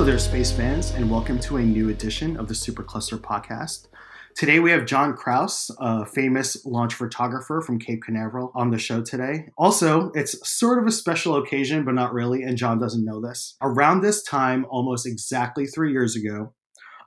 Hello there, space fans, and welcome to a new edition of the Supercluster podcast. Today we have John Kraus, a famous launch photographer from Cape Canaveral, on the show today. Also, it's sort of a special occasion, but not really, and John doesn't know this. Around this time, almost exactly three years ago,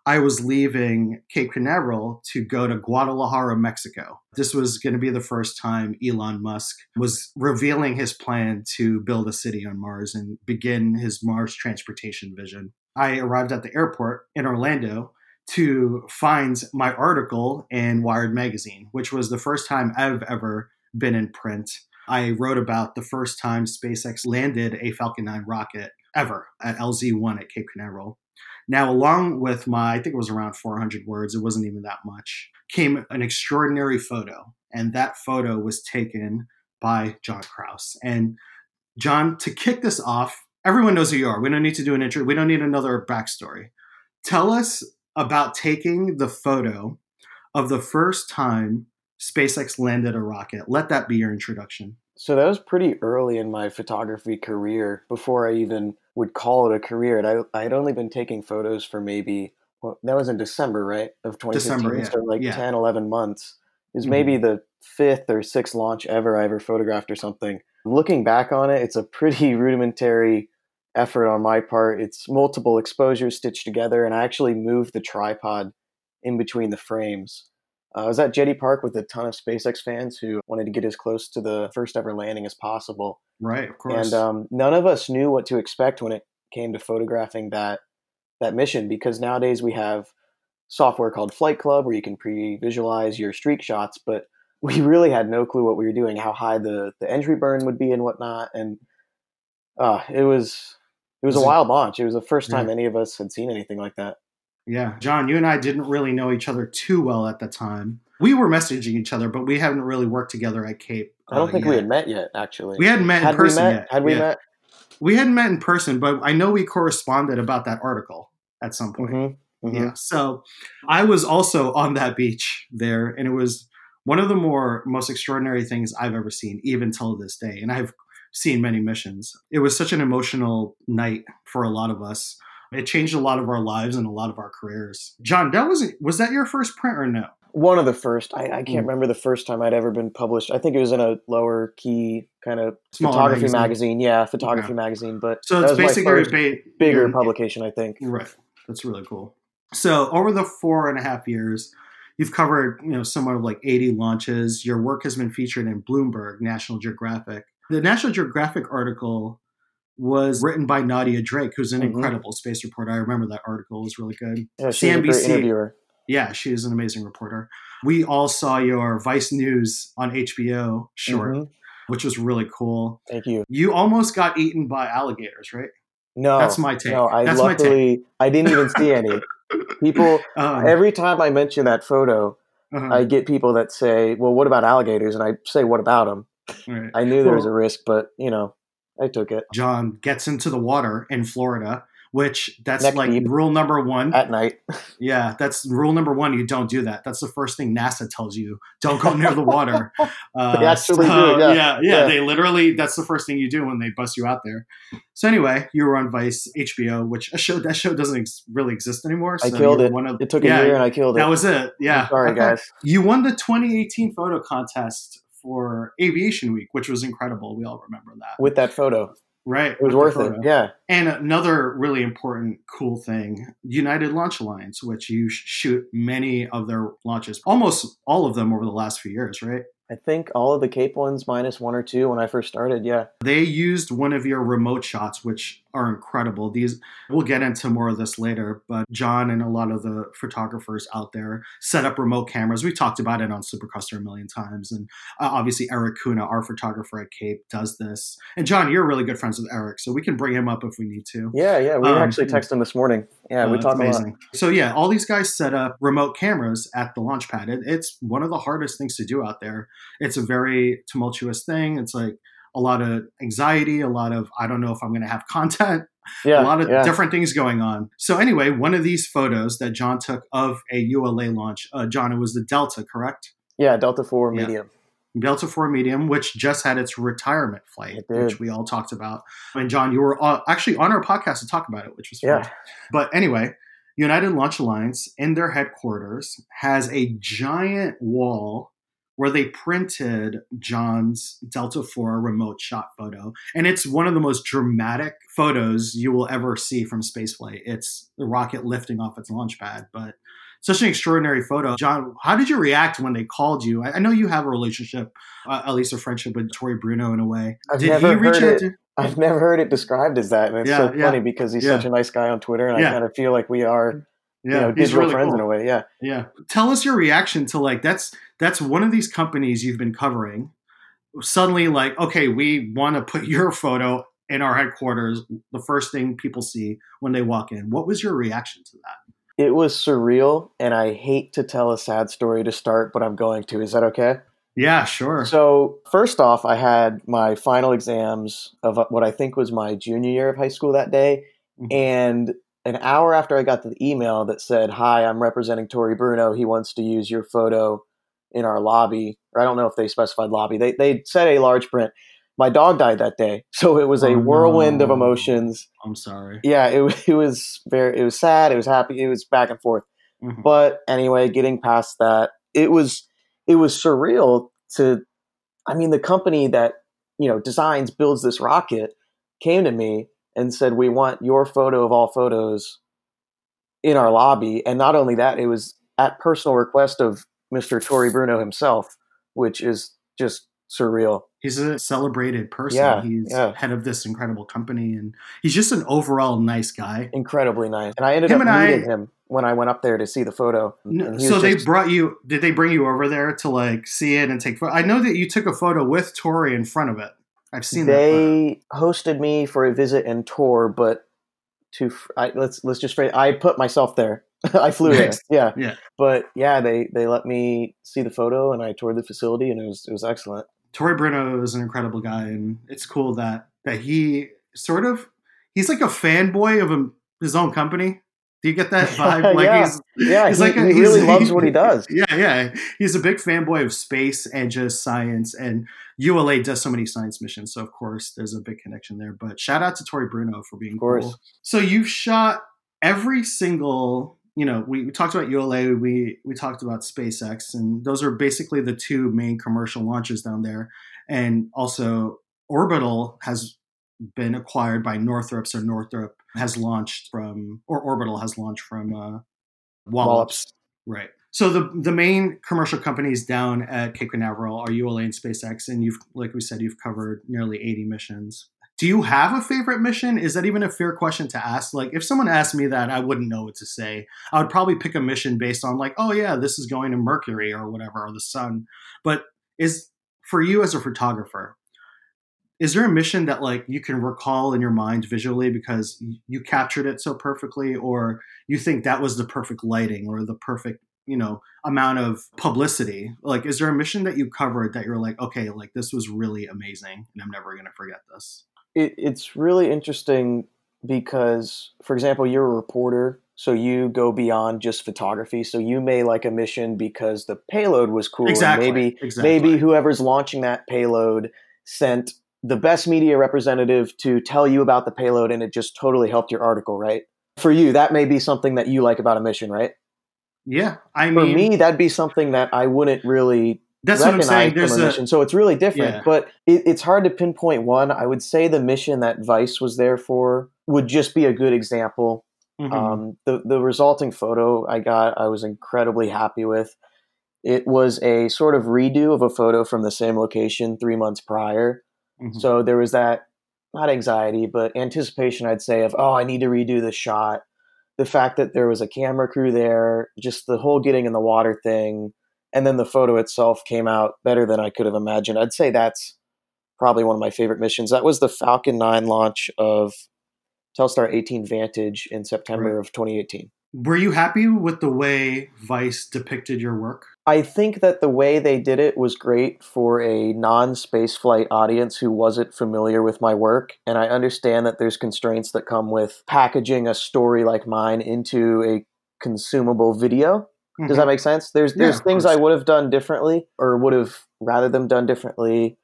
I was leaving Cape Canaveral to go to Guadalajara, Mexico. This was going to be the first time Elon Musk was revealing his plan to build a city on Mars and begin his Mars transportation vision. I arrived at the airport in Orlando to find my article in Wired Magazine, which was the first time I've ever been in print. I wrote about the first time SpaceX landed a Falcon 9 rocket ever at LZ1 at Cape Canaveral. Now, along with my, I think it was around 400 words, it wasn't even that much, came an extraordinary photo. And that photo was taken by John Kraus. And John, to kick this off, everyone knows who you are. We don't need to do an intro, we don't need another backstory. Tell us about taking the photo of the first time SpaceX landed a rocket. Let that be your introduction. So that was pretty early in my photography career before I even would call it a career. And I, I had only been taking photos for maybe, well, that was in December, right? Of 2015. December, yeah. So like yeah. 10, 11 months. It was mm-hmm. maybe the fifth or sixth launch ever I ever photographed or something. Looking back on it, it's a pretty rudimentary effort on my part. It's multiple exposures stitched together, and I actually moved the tripod in between the frames. Uh, I was at Jetty Park with a ton of SpaceX fans who wanted to get as close to the first ever landing as possible. Right, of course. And um, none of us knew what to expect when it came to photographing that that mission because nowadays we have software called Flight Club where you can pre-visualize your streak shots, but we really had no clue what we were doing, how high the the entry burn would be and whatnot, and uh, it was it was, was a wild launch. It was the first time yeah. any of us had seen anything like that. Yeah, John, you and I didn't really know each other too well at the time. We were messaging each other, but we haven't really worked together at Cape. I don't uh, think yet. we had met yet, actually. We hadn't met had in person met? yet. Had we yeah. met? We hadn't met in person, but I know we corresponded about that article at some point. Mm-hmm. Mm-hmm. Yeah. So I was also on that beach there, and it was one of the more most extraordinary things I've ever seen, even till this day. And I've seen many missions. It was such an emotional night for a lot of us. It changed a lot of our lives and a lot of our careers. John, that was was that your first print or no? One of the first. I, I can't mm. remember the first time I'd ever been published. I think it was in a lower key kind of Smaller photography magazine. magazine. Yeah, photography okay. magazine. But so it's basically ba- bigger publication, I think. Right. That's really cool. So over the four and a half years, you've covered you know somewhat of like 80 launches. Your work has been featured in Bloomberg, National Geographic. The National Geographic article was written by Nadia Drake, who's an mm-hmm. incredible space reporter. I remember that article it was really good. Yeah, she's CNBC, a great interviewer. Yeah, she is an amazing reporter. We all saw your Vice News on HBO short, mm-hmm. which was really cool. Thank you. You almost got eaten by alligators, right? No, that's my take. No, I that's luckily I didn't even see any. People um, every time I mention that photo, uh-huh. I get people that say, "Well, what about alligators?" And I say, "What about them?" Right. I knew there was a risk, but you know, I took it. John gets into the water in Florida, which that's Neck like deep. rule number one at night. yeah, that's rule number one. You don't do that. That's the first thing NASA tells you. Don't go near the water. Uh, they actually so, do. Yeah. yeah. yeah, yeah, They literally. That's the first thing you do when they bust you out there. So anyway, you were on Vice HBO, which a show that show doesn't ex- really exist anymore. So I killed it. Of, it took a yeah, year, and I killed it. That was it. Yeah. I'm sorry, guys. You won the 2018 photo contest for Aviation Week, which was incredible. We all remember that. With that photo. Right. It was worth it. Yeah. And another really important, cool thing United Launch Alliance, which you shoot many of their launches, almost all of them over the last few years, right? I think all of the Cape ones minus one or two when I first started. Yeah. They used one of your remote shots, which are incredible. These we'll get into more of this later, but John and a lot of the photographers out there set up remote cameras. We talked about it on Supercluster a million times, and uh, obviously Eric Kuna, our photographer at Cape, does this. And John, you're really good friends with Eric, so we can bring him up if we need to. Yeah, yeah, we um, actually texted him this morning. Yeah, uh, we talked amazing. So yeah, all these guys set up remote cameras at the launch pad. It, it's one of the hardest things to do out there. It's a very tumultuous thing. It's like a lot of anxiety, a lot of I don't know if I'm going to have content, yeah, a lot of yeah. different things going on. So anyway, one of these photos that John took of a ULA launch, uh, John, it was the Delta, correct? Yeah, Delta Four medium. Delta Four Medium, which just had its retirement flight, which we all talked about. And John, you were uh, actually on our podcast to talk about it, which was fun. Yeah. But anyway, United Launch Alliance in their headquarters has a giant wall where they printed John's Delta 4 remote shot photo. And it's one of the most dramatic photos you will ever see from spaceflight. It's the rocket lifting off its launch pad, but such an extraordinary photo. John, how did you react when they called you? I, know you have a relationship, uh, at least a friendship with Tory Bruno in a way. I've did never heard it. To- I've never heard it described as that, and it's yeah, so funny yeah, because he's yeah. such a nice guy on Twitter, and I kind of feel like we are yeah, you know, digital really friends cool. in a way. Yeah, yeah. Tell us your reaction to like that's that's one of these companies you've been covering. Suddenly, like, okay, we want to put your photo in our headquarters. The first thing people see when they walk in. What was your reaction to that? It was surreal, and I hate to tell a sad story to start, but I'm going to. Is that okay? Yeah, sure. So, first off, I had my final exams of what I think was my junior year of high school that day. Mm-hmm. And an hour after I got the email that said, Hi, I'm representing Tory Bruno. He wants to use your photo in our lobby. Or I don't know if they specified lobby. They, they said a large print. My dog died that day. So it was a oh, whirlwind no. of emotions. I'm sorry. Yeah, it, it was very, it was sad. It was happy. It was back and forth. Mm-hmm. But anyway, getting past that, it was, it was surreal to, I mean, the company that, you know, designs, builds this rocket came to me and said, We want your photo of all photos in our lobby. And not only that, it was at personal request of Mr. Tory Bruno himself, which is just surreal. He's a celebrated person. Yeah, he's yeah. head of this incredible company, and he's just an overall nice guy. Incredibly nice. And I ended him up meeting I, him when I went up there to see the photo. so they brought you? Did they bring you over there to like see it and take? Photo? I know that you took a photo with Tory in front of it. I've seen they hosted me for a visit and tour, but to I, let's let's just phrase, I put myself there. I flew there, yeah, yeah. But yeah, they they let me see the photo and I toured the facility and it was it was excellent. Tory Bruno is an incredible guy, and it's cool that that he sort of he's like a fanboy of a, his own company. Do you get that vibe? Like yeah. he's yeah, he's he, like a, he really loves what he does. Yeah, yeah. He's a big fanboy of space and just science. And ULA does so many science missions, so of course there's a big connection there. But shout out to Tory Bruno for being cool. So you've shot every single. You know, we, we talked about ULA, we we talked about SpaceX, and those are basically the two main commercial launches down there. And also, Orbital has been acquired by Northrop, so Northrop has launched from, or Orbital has launched from uh, Wallops. Wallops. Right. So the the main commercial companies down at Cape Canaveral are ULA and SpaceX, and you've, like we said, you've covered nearly 80 missions. Do you have a favorite mission? Is that even a fair question to ask? Like, if someone asked me that, I wouldn't know what to say. I would probably pick a mission based on like, oh yeah, this is going to Mercury or whatever, or the Sun. But is for you as a photographer, is there a mission that like you can recall in your mind visually because you captured it so perfectly or you think that was the perfect lighting or the perfect you know amount of publicity like is there a mission that you covered that you're like okay like this was really amazing and i'm never going to forget this it, it's really interesting because for example you're a reporter so you go beyond just photography so you may like a mission because the payload was cool exactly. maybe exactly. maybe whoever's launching that payload sent the best media representative to tell you about the payload and it just totally helped your article, right? For you, that may be something that you like about a mission, right? Yeah, I mean, for me, that'd be something that I wouldn't really that's what I'm saying. There's a mission. So it's really different, yeah. but it, it's hard to pinpoint one. I would say the mission that Vice was there for would just be a good example. Mm-hmm. Um, the the resulting photo I got, I was incredibly happy with. It was a sort of redo of a photo from the same location three months prior. Mm-hmm. So there was that not anxiety, but anticipation, I'd say, of, oh, I need to redo the shot. The fact that there was a camera crew there, just the whole getting in the water thing, and then the photo itself came out better than I could have imagined. I'd say that's probably one of my favorite missions. That was the Falcon 9 launch of Telstar 18 Vantage in September right. of 2018. Were you happy with the way Vice depicted your work? I think that the way they did it was great for a non spaceflight audience who wasn't familiar with my work. And I understand that there's constraints that come with packaging a story like mine into a consumable video. Mm-hmm. Does that mm-hmm. make sense? There's there's yeah, things I would have done differently or would have rather them done differently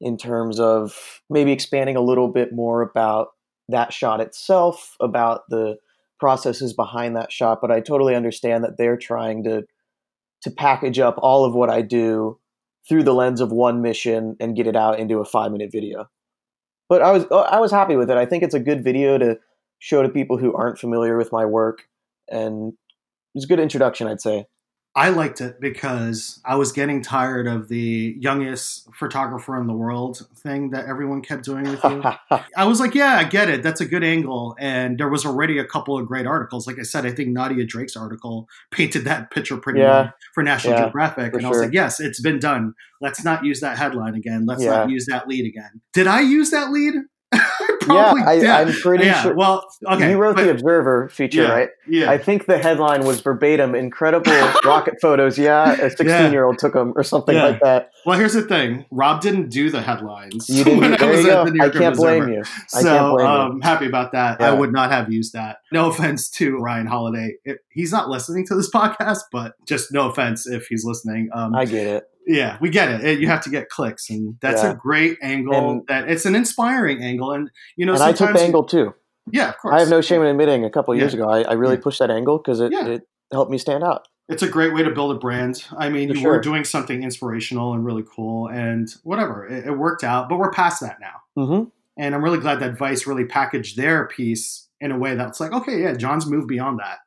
in terms of maybe expanding a little bit more about that shot itself, about the processes behind that shot, but I totally understand that they're trying to to package up all of what I do through the lens of one mission and get it out into a 5-minute video. But I was I was happy with it. I think it's a good video to show to people who aren't familiar with my work and it's a good introduction, I'd say. I liked it because I was getting tired of the youngest photographer in the world thing that everyone kept doing with you. I was like, yeah, I get it. That's a good angle. And there was already a couple of great articles. Like I said, I think Nadia Drake's article painted that picture pretty yeah. well for National yeah, Geographic. For and I was like, yes, it's been done. Let's not use that headline again. Let's yeah. not use that lead again. Did I use that lead? yeah, I, am pretty yeah, sure. Well, okay, you wrote but, the Observer feature, yeah, right? Yeah. I think the headline was verbatim: "Incredible rocket photos." Yeah, a 16 year old took them, or something yeah. like that. Well, here's the thing: Rob didn't do the headlines. You didn't. there you go. I can't blame you. I so blame I'm um, happy about that. I would not have used that. No offense to Ryan Holiday. It, he's not listening to this podcast, but just no offense if he's listening. Um, I get it yeah, we get it. You have to get clicks, and that's yeah. a great angle. And, that it's an inspiring angle, and you know, and I took the angle too. Yeah, of course. I have no shame in admitting. A couple years yeah. ago, I, I, really pushed that angle because it, yeah. it helped me stand out. It's a great way to build a brand. I mean, For you sure. were doing something inspirational and really cool, and whatever, it, it worked out. But we're past that now, mm-hmm. and I'm really glad that Vice really packaged their piece in a way that's like, okay, yeah, John's moved beyond that.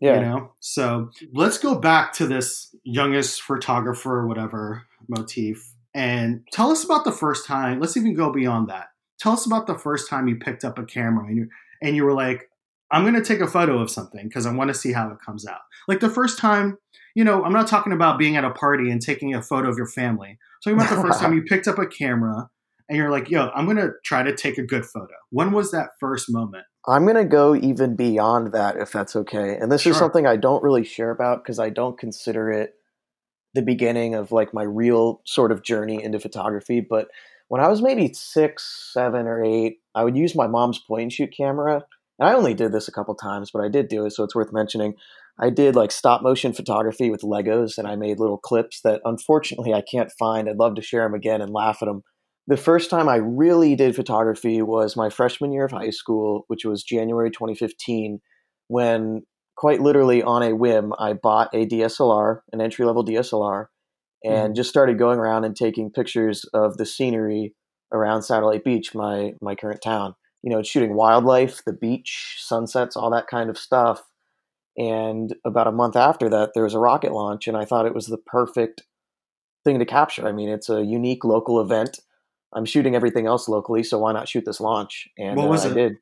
Yeah. You know? So let's go back to this youngest photographer or whatever motif and tell us about the first time. Let's even go beyond that. Tell us about the first time you picked up a camera and you and you were like, I'm going to take a photo of something because I want to see how it comes out. Like the first time, you know, I'm not talking about being at a party and taking a photo of your family. I'm talking about the first time you picked up a camera and you're like, yo, I'm going to try to take a good photo. When was that first moment? I'm going to go even beyond that if that's okay. And this sure. is something I don't really share about because I don't consider it the beginning of like my real sort of journey into photography. But when I was maybe six, seven, or eight, I would use my mom's point and shoot camera. And I only did this a couple times, but I did do it, so it's worth mentioning. I did like stop motion photography with Legos, and I made little clips that unfortunately I can't find. I'd love to share them again and laugh at them the first time I really did photography was my freshman year of high school, which was January 2015, when quite literally on a whim, I bought a DSLR, an entry level DSLR, and mm. just started going around and taking pictures of the scenery around Satellite Beach, my my current town. You know, shooting wildlife, the beach, sunsets, all that kind of stuff. And about a month after that, there was a rocket launch, and I thought it was the perfect thing to capture. I mean, it's a unique local event I'm shooting everything else locally, so why not shoot this launch? And what was uh, it? I did.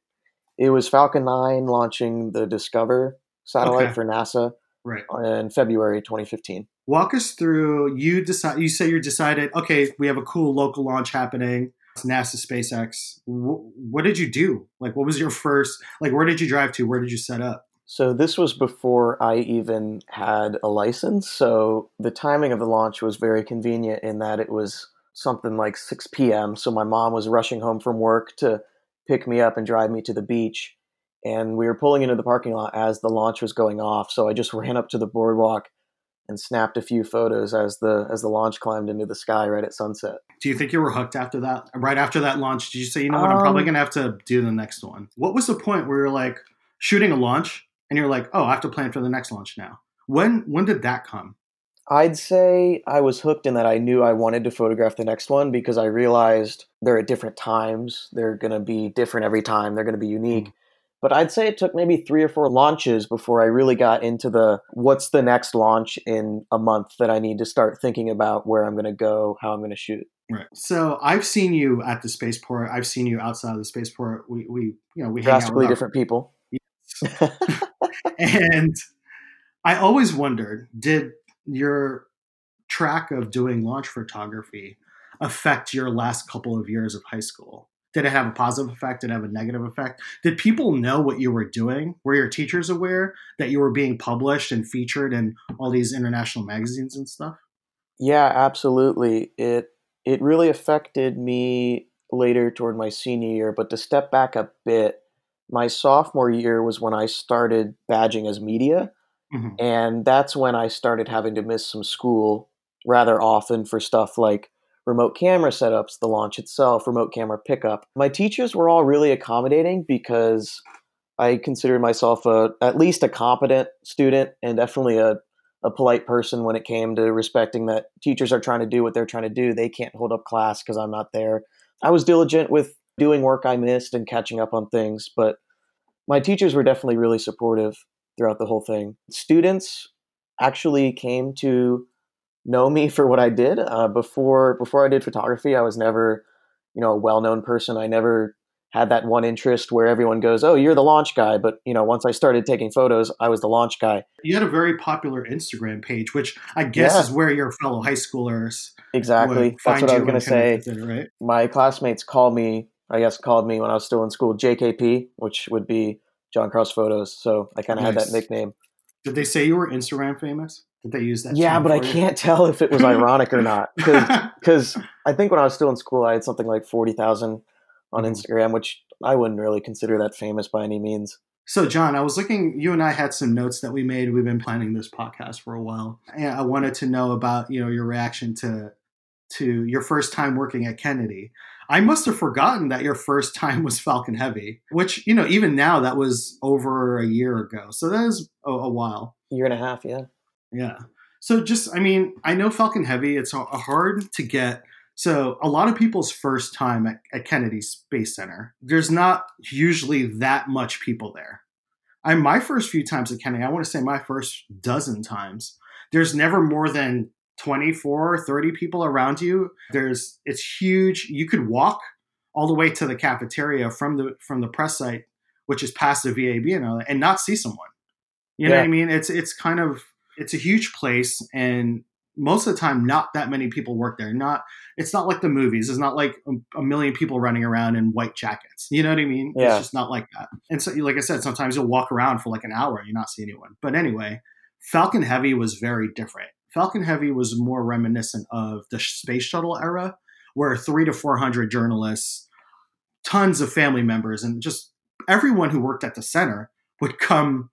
It was Falcon 9 launching the DSCOVR satellite okay. for NASA right. in February 2015. Walk us through. You decide. You say you decided. Okay, we have a cool local launch happening. It's NASA, SpaceX. W- what did you do? Like, what was your first? Like, where did you drive to? Where did you set up? So this was before I even had a license. So the timing of the launch was very convenient in that it was something like 6 p.m. So my mom was rushing home from work to pick me up and drive me to the beach. And we were pulling into the parking lot as the launch was going off. So I just ran up to the boardwalk and snapped a few photos as the as the launch climbed into the sky right at sunset. Do you think you were hooked after that? Right after that launch, did you say, you know what, I'm probably um, gonna have to do the next one? What was the point where you're like shooting a launch and you're like, oh, I have to plan for the next launch now? When when did that come? I'd say I was hooked in that I knew I wanted to photograph the next one because I realized they're at different times. They're going to be different every time. They're going to be unique. Mm. But I'd say it took maybe three or four launches before I really got into the what's the next launch in a month that I need to start thinking about where I'm going to go, how I'm going to shoot. Right. So I've seen you at the spaceport. I've seen you outside of the spaceport. We, we you know, we drastically different people. Yes. and I always wondered, did your track of doing launch photography affect your last couple of years of high school? Did it have a positive effect? Did it have a negative effect? Did people know what you were doing? Were your teachers aware that you were being published and featured in all these international magazines and stuff? Yeah, absolutely. It it really affected me later toward my senior year, but to step back a bit, my sophomore year was when I started badging as media Mm-hmm. And that's when I started having to miss some school rather often for stuff like remote camera setups, the launch itself, remote camera pickup. My teachers were all really accommodating because I considered myself a at least a competent student and definitely a, a polite person when it came to respecting that teachers are trying to do what they're trying to do. They can't hold up class because I'm not there. I was diligent with doing work I missed and catching up on things, but my teachers were definitely really supportive throughout the whole thing. Students actually came to know me for what I did. Uh, before before I did photography, I was never, you know, a well known person. I never had that one interest where everyone goes, "Oh, you're the launch guy." But you know, once I started taking photos, I was the launch guy. You had a very popular Instagram page, which I guess yeah. is where your fellow high schoolers exactly. That's what I was going to say. Right? My classmates called me. I guess called me when I was still in school JKP, which would be John Kraus Photos. So I kind of nice. had that nickname. Did they say you were Instagram famous? Did they use that? Yeah, but I you? can't tell if it was ironic or not because I think when I was still in school, I had something like forty thousand on mm-hmm. Instagram, which I wouldn't really consider that famous by any means. So, John, I was looking. You and I had some notes that we made. We've been planning this podcast for a while, and I wanted to know about you know your reaction to to your first time working at Kennedy. I must have forgotten that your first time was Falcon Heavy, which you know even now that was over a year ago. So that is a, a while. Year and a half, yeah. Yeah. So just, I mean, I know Falcon Heavy. It's hard to get so a lot of people's first time at, at, Kennedy Space Center, there's not usually that much people there. I my first few times at Kennedy, I want to say my first dozen times, there's never more than 24, or 30 people around you. There's it's huge. You could walk all the way to the cafeteria from the from the press site, which is past the VAB and all that, and not see someone. You know what I mean? It's it's kind of it's a huge place and most of the time not that many people work there not it's not like the movies it's not like a, a, million people running around in white jackets you know what i mean yeah. it's just not like that and so like i said sometimes you'll walk around for like an hour and you not see anyone but anyway falcon heavy was very different falcon heavy was more reminiscent of the space shuttle era where three to four hundred journalists tons of family members and just everyone who worked at the center would come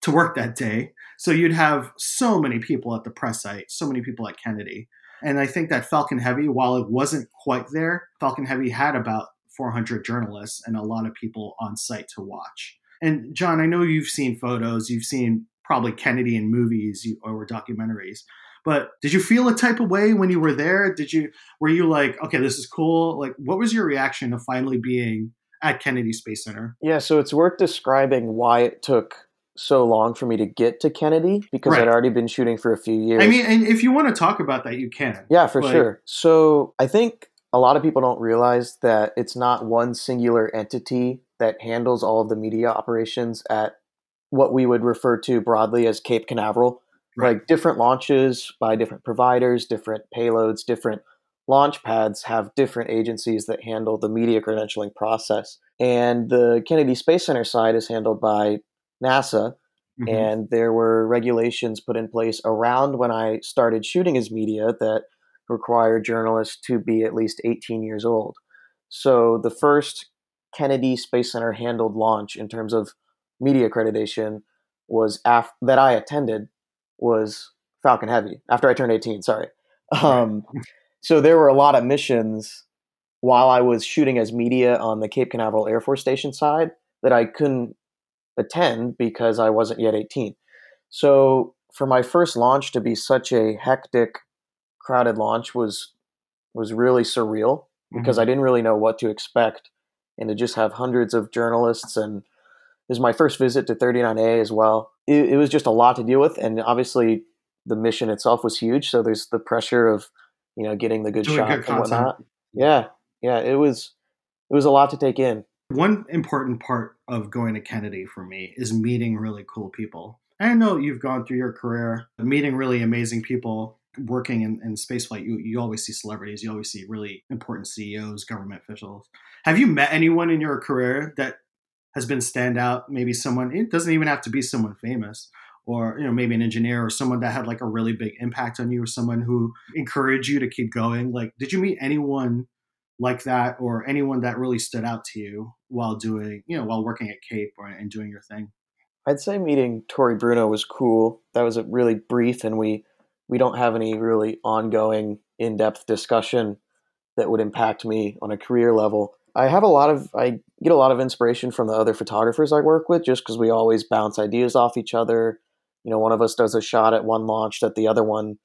to work that day so you'd have so many people at the press site, so many people at Kennedy. And I think that Falcon Heavy, while it wasn't quite there, Falcon Heavy had about 400 journalists and a lot of people on site to watch. And John, I know you've seen photos, you've seen probably Kennedy in movies or documentaries. But did you feel a type of way when you were there? Did you were you like, okay, this is cool? Like what was your reaction to finally being at Kennedy Space Center? Yeah, so it's worth describing why it took so long for me to get to Kennedy because right. I'd already been shooting for a few years. I mean, and if you want to talk about that, you can. Yeah, for sure. So I think a lot of people don't realize that it's not one singular entity that handles all of the media operations at what we would refer to broadly as Cape Canaveral. Right. Like different launches by different providers, different payloads, different launch pads have different agencies that handle the media credentialing process. And the Kennedy Space Center side is handled by NASA. Mm-hmm. And there were regulations put in place around when I started shooting as media that required journalists to be at least 18 years old. So the first Kennedy Space Center handled launch in terms of media accreditation was af- that I attended was Falcon Heavy after I turned 18. Sorry. Um, so there were a lot of missions while I was shooting as media on the Cape Canaveral Air Force Station side that I couldn't attend because I wasn't yet 18. So for my first launch to be such a hectic, crowded launch was was really surreal because mm-hmm. I didn't really know what to expect, and to just have hundreds of journalists and this is my first visit to 39A as well. It, it was just a lot to deal with, and obviously the mission itself was huge. So there's the pressure of you know getting the good Doing shot good and whatnot. Yeah, yeah, it was it was a lot to take in. One important part of going to Kennedy for me is meeting really cool people. I know you've gone through your career meeting really amazing people working in, in spaceflight. You, you always see celebrities, you always see really important CEOs, government officials. Have you met anyone in your career that has been standout? Maybe someone, it doesn't even have to be someone famous, or you know maybe an engineer or someone that had like a really big impact on you or someone who encouraged you to keep going like did you meet anyone like that or anyone that really stood out to you while doing, you know, while working at Cape or, and doing your thing? I'd say meeting Tory Bruno was cool. That was a really brief, and we we don't have any really ongoing in depth discussion that would impact me on a career level. I have a lot of I get a lot of inspiration from the other photographers I work with just because we always bounce ideas off each other. You know, one of us does a shot at one launch that the other one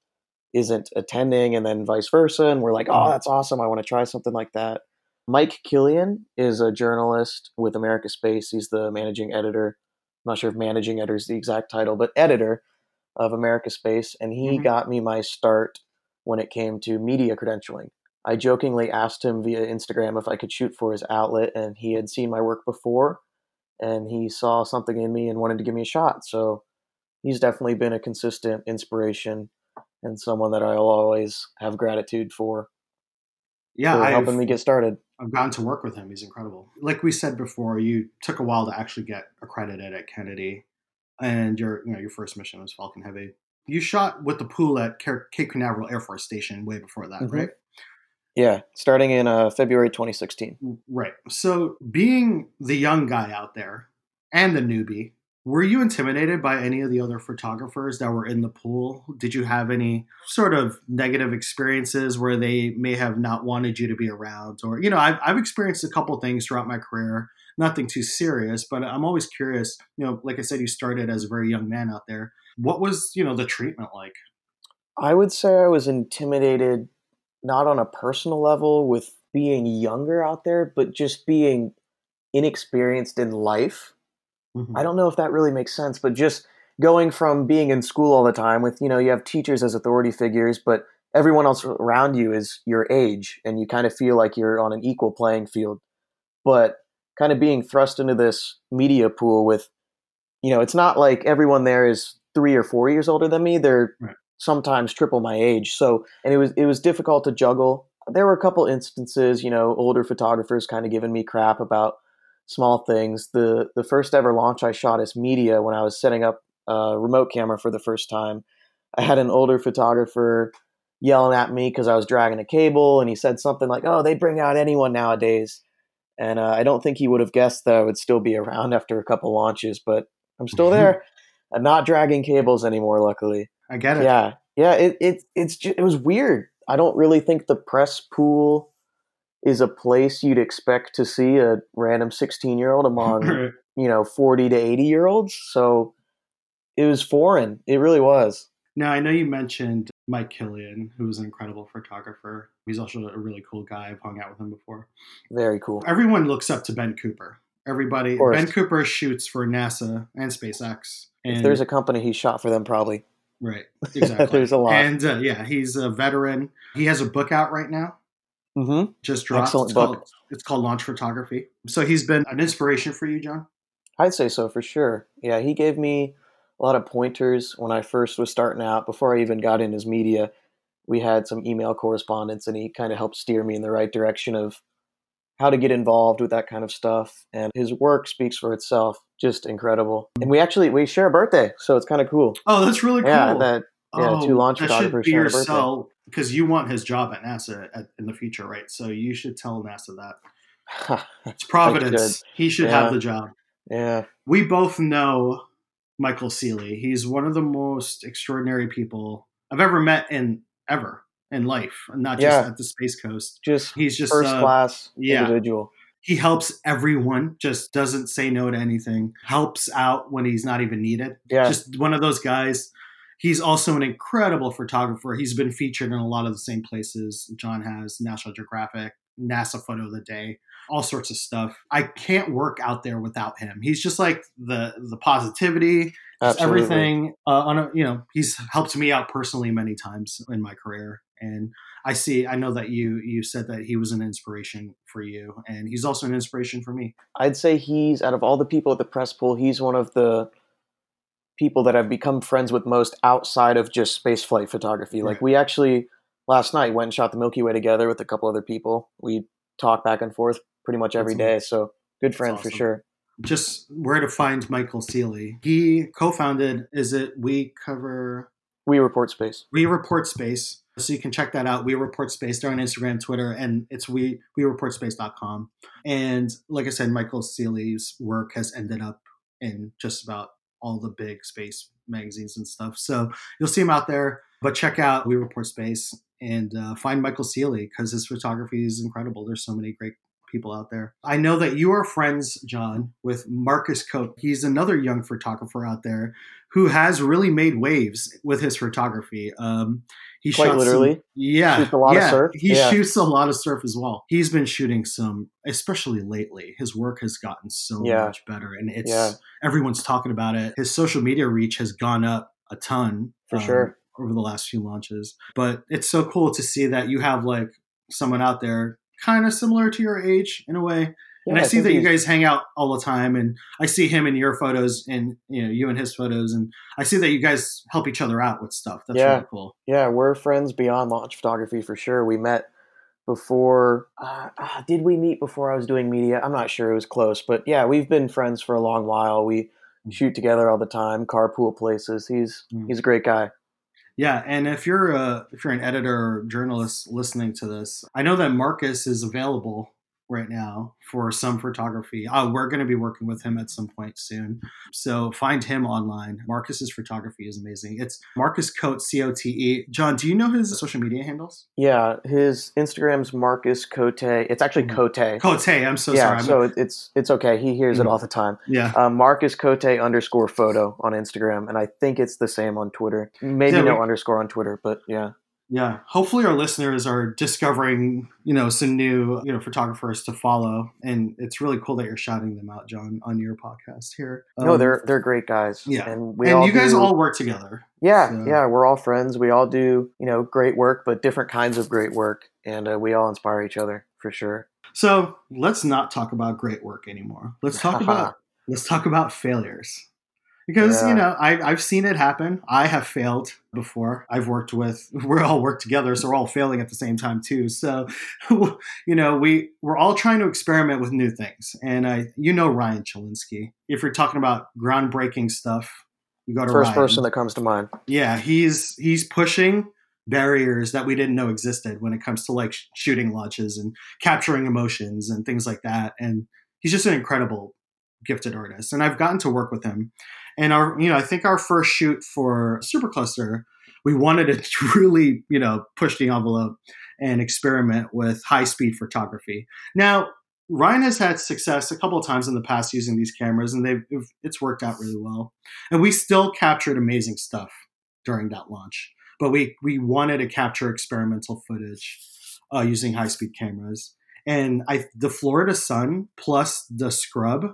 isn't attending, and then vice versa. And we're like, oh, mm-hmm. that's awesome. I want to try something like that. Mike Killian is a journalist with America Space. He's the managing editor. I'm not sure if managing editor is the exact title, but editor of America Space. And he mm-hmm. got me my start when it came to media credentialing. I jokingly asked him via Instagram if I could shoot for his outlet, and he had seen my work before, and he saw something in me and wanted to give me a shot. So he's definitely been a consistent inspiration and someone that I'll always have gratitude for. Yeah, for helping I've, me get started. I've gotten to work with him. He's incredible. Like we said before, you took a while to actually get accredited at Kennedy, and your you know your first mission was Falcon Heavy. You shot with the pool at Cape Canaveral Air Force Station way before that, mm-hmm. right? Yeah, starting in uh, February 2016. Right. So, being the young guy out there and the newbie, were you intimidated by any of the other photographers that were in the pool? Did you have any sort of negative experiences where they may have not wanted you to be around? Or, you know, I've, I've experienced a couple things throughout my career, nothing too serious, but I'm always curious. You know, like I said, you started as a very young man out there. What was, you know, the treatment like? I would say I was intimidated not on a personal level with being younger out there, but just being inexperienced in life. Mm-hmm. I don't know if that really makes sense, but just going from being in school all the time with, you know, you have teachers as authority figures, but everyone else around you is your age and you kind of feel like you're on an equal playing field. But kind of being thrust into this media pool with, you know, it's not like everyone there is three or four years older than me. They're right sometimes triple my age. So, and it was it was difficult to juggle. There were a couple instances, you know, older photographers kind of giving me crap about small things. The the first ever launch I shot as media when I was setting up a remote camera for the first time. I had an older photographer yelling at me because I was dragging a cable, and he said something like, "Oh, they bring out anyone nowadays." And uh, I don't think he would have guessed that I would still be around after a couple launches, but I'm still there. I'm not dragging cables anymore, luckily. I get it. Yeah, yeah. It it it's just, it was weird. I don't really think the press pool is a place you'd expect to see a random 16 year old among you know 40 to 80 year olds. So it was foreign. It really was. Now I know you mentioned Mike Killian, who was an incredible photographer. He's also a really cool guy. I've hung out with him before. Very cool. Everyone looks up to Ben Cooper. Everybody. Ben Cooper shoots for NASA and SpaceX. And if there's a company he shot for them, probably. Right. Exactly. there's a lot. And uh, yeah, he's a veteran. He has a book out right now. Mm-hmm. Just dropped. Excellent it's book. Called, it's called Launch Photography. So he's been an inspiration for you, John? I'd say so for sure. Yeah, he gave me a lot of pointers when I first was starting out. Before I even got in his media, we had some email correspondence, and he kind of helped steer me in the right direction of how to get involved with that kind of stuff. And his work speaks for itself. Just incredible. And we actually we share a birthday, so it's kind of cool. Oh, that's really cool. Yeah, that yeah, oh, two launch photographers share a birthday. Because you want his job at NASA at, in the future, right? So you should tell NASA that. it's Providence. Should. He should yeah. have the job. Yeah. We both know Michael Seeley. He's one of the most extraordinary people I've ever met in ever in life, not just yeah. at the Space Coast. Just he's just first uh, class yeah. individual. He helps everyone. Just doesn't say no to anything. Helps out when he's not even needed. Yeah, just one of those guys. He's also an incredible photographer. He's been featured in a lot of the same places John has, National Geographic, NASA Photo of the Day, all sorts of stuff. I can't work out there without him. He's just like the the positivity, everything. Uh, on a, you know, he's helped me out personally many times in my career, and I see. I know that you you said that he was an inspiration for you, and he's also an inspiration for me. I'd say he's out of all the people at the press pool, he's one of the people that I've become friends with most outside of just space flight photography. Right. Like we actually last night went and shot the Milky Way together with a couple other people. We talk back and forth pretty much every day. So good friend awesome. for sure. Just where to find Michael Seeley. He co-founded. Is it We Cover? We Report Space. We Report Space. So you can check that out. We Report Space. They're on Instagram, Twitter, and it's we we reportspace.com. And like I said, Michael Seeley's work has ended up in just about all the big space magazines and stuff. So you'll see him out there. But check out We Report Space and uh, find Michael Seeley because his photography is incredible. There's so many great people out there. I know that you are friends, John, with Marcus Cote. He's another young photographer out there who has really made waves with his photography. Um, he quite literally, some, yeah, shoots a lot yeah, of surf. He yeah. shoots a lot of surf as well. He's been shooting some, especially lately. His work has gotten so yeah. much better, and it's yeah. everyone's talking about it. His social media reach has gone up a ton for um, sure over the last few launches. But it's so cool to see that you have like someone out there kind of similar to your age in a way. Yeah, and I, I see that you guys hang out all the time, and I see him in your photos, and you know you and his photos, and I see that you guys help each other out with stuff. That's yeah. really cool. Yeah, we're friends beyond launch photography for sure. We met before. Uh, uh, did we meet before I was doing media? I'm not sure. It was close, but yeah, we've been friends for a long while. We mm. shoot together all the time, carpool places. He's mm. he's a great guy. Yeah, and if you're a if you're an editor or journalist listening to this, I know that Marcus is available right now for some photography. Uh, we're going to be working with him at some point soon. So find him online. Marcus's photography is amazing. It's Marcus Cote, C O T E. John, do you know his social media handles? Yeah, his Instagram's Marcus Cote. It's actually mm-hmm. Cote. Cote, I'm so yeah, sorry. Yeah, so it's it's okay. He hears mm-hmm. it all the time. Yeah. Um, Marcus Cote underscore photo on Instagram, and I think it's the same on Twitter. Maybe yeah, no we- underscore on Twitter, but yeah. Yeah, hopefully our listeners are discovering, you know, some new, you know, photographers to follow, and it's really cool that you're shouting them out, John, on your podcast here. Um, no, they're they're great guys. Yeah, and we and you guys do, all work together. Yeah, so. yeah, we're all friends. We all do, you know, great work, but different kinds of great work, and uh, we all inspire each other for sure. So let's not talk about great work anymore. Let's talk about let's talk about failures because yeah. you know I, have seen it happen. I have failed before. I've worked with we're all work together so we're all failing at the same time too. So you know we we're all trying to experiment with new things. And i you know ryan chylinski if you're talking about groundbreaking stuff you go to first ryan. person that comes to mind. Yeah he's he's pushing barriers that we didn't know existed when it comes to like shooting launches and capturing emotions and things like that. And he's just an incredible gifted artist. And i've gotten to work with him and our, you know, I think our first shoot for Supercluster, we wanted to really, you know, push the envelope and experiment with high speed photography. Now, Ryan has had success a couple of times in the past using these cameras, and they've it's worked out really well. And we still captured amazing stuff during that launch, but we we wanted to capture experimental footage uh, using high speed cameras. And I, the Florida sun plus the scrub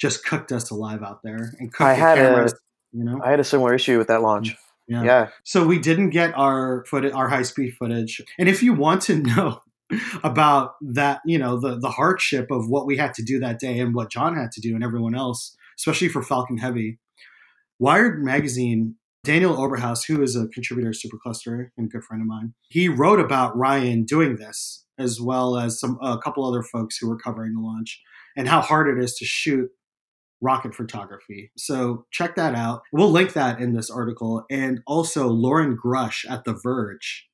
just cooked us alive out there and cooked I the had cameras. A, you know, I had a similar issue with that launch. Yeah. yeah. So we didn't get our footage, our high speed footage. And if you want to know about that, you know, the the hardship of what we had to do that day and what John had to do and everyone else, especially for Falcon Heavy, Wired magazine. Daniel Oberhaus, who is a contributor to Supercluster and a good friend of mine, he wrote about Ryan doing this, as well as some a couple other folks who were covering the launch, and how hard it is to shoot rocket photography. So check that out. We'll link that in this article. And also, Lauren Grush at The Verge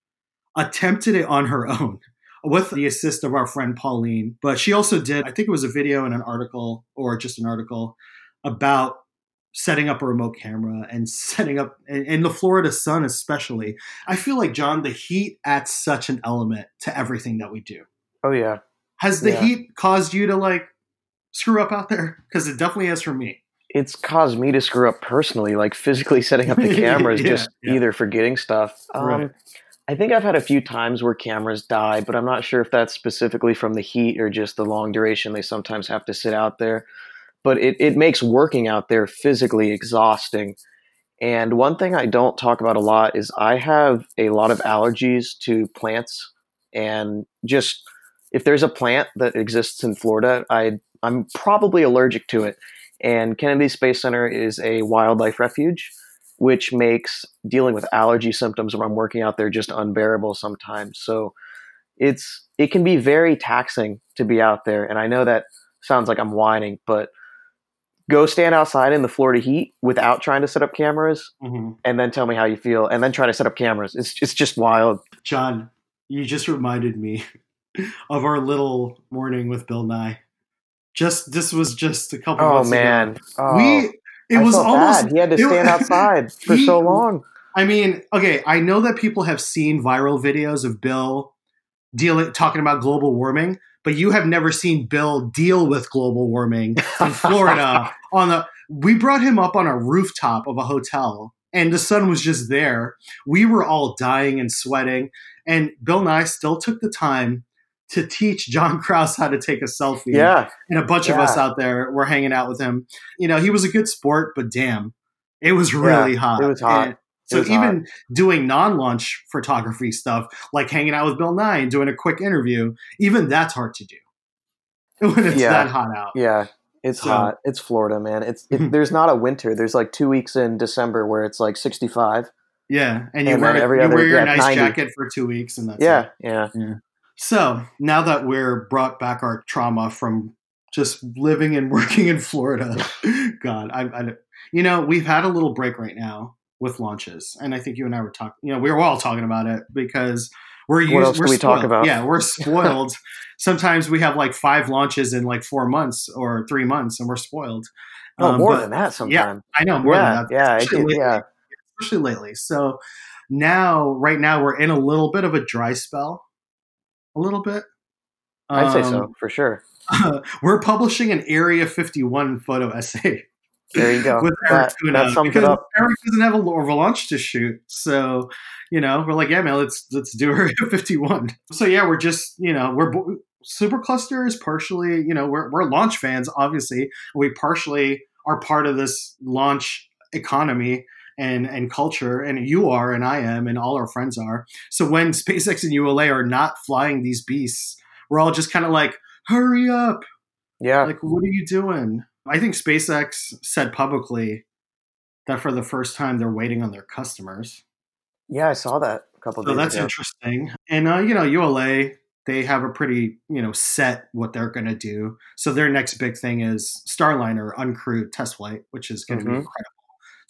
attempted it on her own with the assist of our friend Pauline. But she also did, I think it was a video and an article, or just an article about setting up a remote camera and setting up in the Florida sun especially. I feel like John the heat adds such an element to everything that we do. Oh yeah. Has the yeah. heat caused you to like screw up out there? Because it definitely has for me. It's caused me to screw up personally, like physically setting up the cameras, yeah, just yeah. either forgetting stuff. Um, right. I think I've had a few times where cameras die, but I'm not sure if that's specifically from the heat or just the long duration they sometimes have to sit out there. But it, it makes working out there physically exhausting. And one thing I don't talk about a lot is I have a lot of allergies to plants. And just if there's a plant that exists in Florida, I I'm probably allergic to it. And Kennedy Space Center is a wildlife refuge, which makes dealing with allergy symptoms when I'm working out there just unbearable sometimes. So it's it can be very taxing to be out there. And I know that sounds like I'm whining, but go stand outside in the Florida heat without trying to set up cameras mm-hmm. and then tell me how you feel and then try to set up cameras. It's it's just wild. John, you just reminded me of our little morning with Bill Nye just this was just a couple. Of oh man, oh. we It I was almost bad. he had to stand outside for he, so long. I mean, okay, I know that people have seen viral videos of Bill dealing talking about global warming, but you have never seen Bill deal with global warming in Florida on the we brought him up on a rooftop of a hotel and the sun was just there. We were all dying and sweating and Bill Nye still took the time to teach John Kraus how to take a selfie. Yeah. And a bunch yeah. of us out there were hanging out with him. You know, he was a good sport, but damn, it was really yeah, hot. It was hot. And so even hot. doing non-launch photography stuff, like hanging out with Bill Nye and doing a quick interview, even that's hard to do when it's yeah. that hot out. Yeah. It's so, hot. It's Florida, man. It's it, there's not a winter. There's like two weeks in December where it's like 65. Yeah, and you and wear every you other, wear your yeah, nice 90. jacket for two weeks, and that's yeah, yeah, yeah. So now that we're brought back our trauma from just living and working in Florida, God, I, I, you know, we've had a little break right now with launches, and I think you and I were talking. You know, we were all talking about it because we're used. What else we're we talk about? Yeah, we're spoiled. Sometimes we have like five launches in like four months or three months, and we're spoiled. Oh, um, more but, than that. Sometimes. Yeah, I know more yeah, than that. Yeah, especially, yeah. Especially lately. So now, right now, we're in a little bit of a dry spell a little bit. I'd say so um, for sure. we're publishing an Area 51 photo essay. There you go. With Eric that, that sums it up. Eric doesn't have a, a launch to shoot, so you know we're like, yeah, man, let's let's do Area 51. So yeah, we're just you know we're Supercluster is partially you know we're we're launch fans, obviously. We partially are part of this launch economy and and culture and you are and I am and all our friends are. So when SpaceX and ULA are not flying these beasts, we're all just kind of like, hurry up. Yeah. Like what are you doing? I think SpaceX said publicly that for the first time they're waiting on their customers. Yeah, I saw that a couple. Days. So that's ago. interesting. And uh, you know, ULA they have a pretty you know set what they're going to do. So their next big thing is Starliner uncrewed test flight, which is going to mm-hmm. be incredible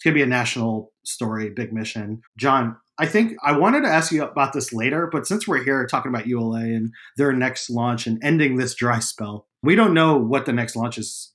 it's going to be a national story, big mission. John, I think I wanted to ask you about this later, but since we're here talking about ULA and their next launch and ending this dry spell, we don't know what the next launch is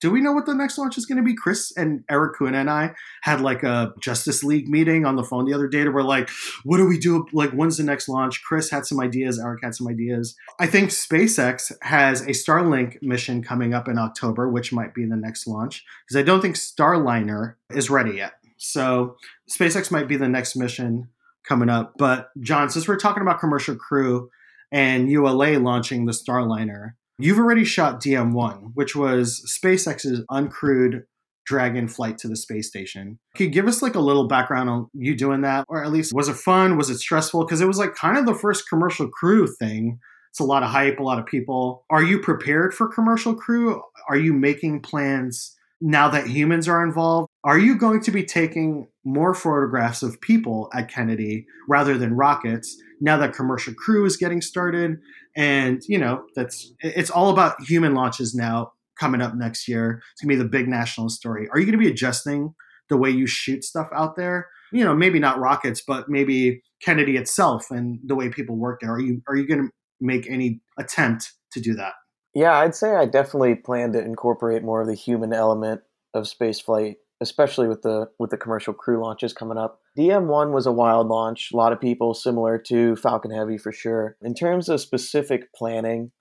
do we know what the next launch is going to be? Chris and Eric Kuhn and I had like a Justice League meeting on the phone the other day. we're like, what do we do? Like, when's the next launch? Chris had some ideas. Eric had some ideas. I think SpaceX has a Starlink mission coming up in October, which might be the next launch because I don't think Starliner is ready yet. So SpaceX might be the next mission coming up. But John, since we're talking about commercial crew and ULA launching the Starliner, You've already shot DM1, which was SpaceX's uncrewed Dragon flight to the space station. Can you give us like a little background on you doing that? Or at least was it fun? Was it stressful? Because it was like kind of the first commercial crew thing. It's a lot of hype, a lot of people. Are you prepared for commercial crew? Are you making plans now that humans are involved? Are you going to be taking more photographs of people at Kennedy rather than rockets now that commercial crew is getting started? And you know that's it's all about human launches now coming up next year. It's gonna be the big national story. Are you gonna be adjusting the way you shoot stuff out there? You know, maybe not rockets, but maybe Kennedy itself and the way people work there. Are you are you gonna make any attempt to do that? Yeah, I'd say I definitely plan to incorporate more of the human element of spaceflight especially with the with the commercial crew launches coming up. DM1 was a wild launch, a lot of people similar to Falcon Heavy for sure. In terms of specific planning,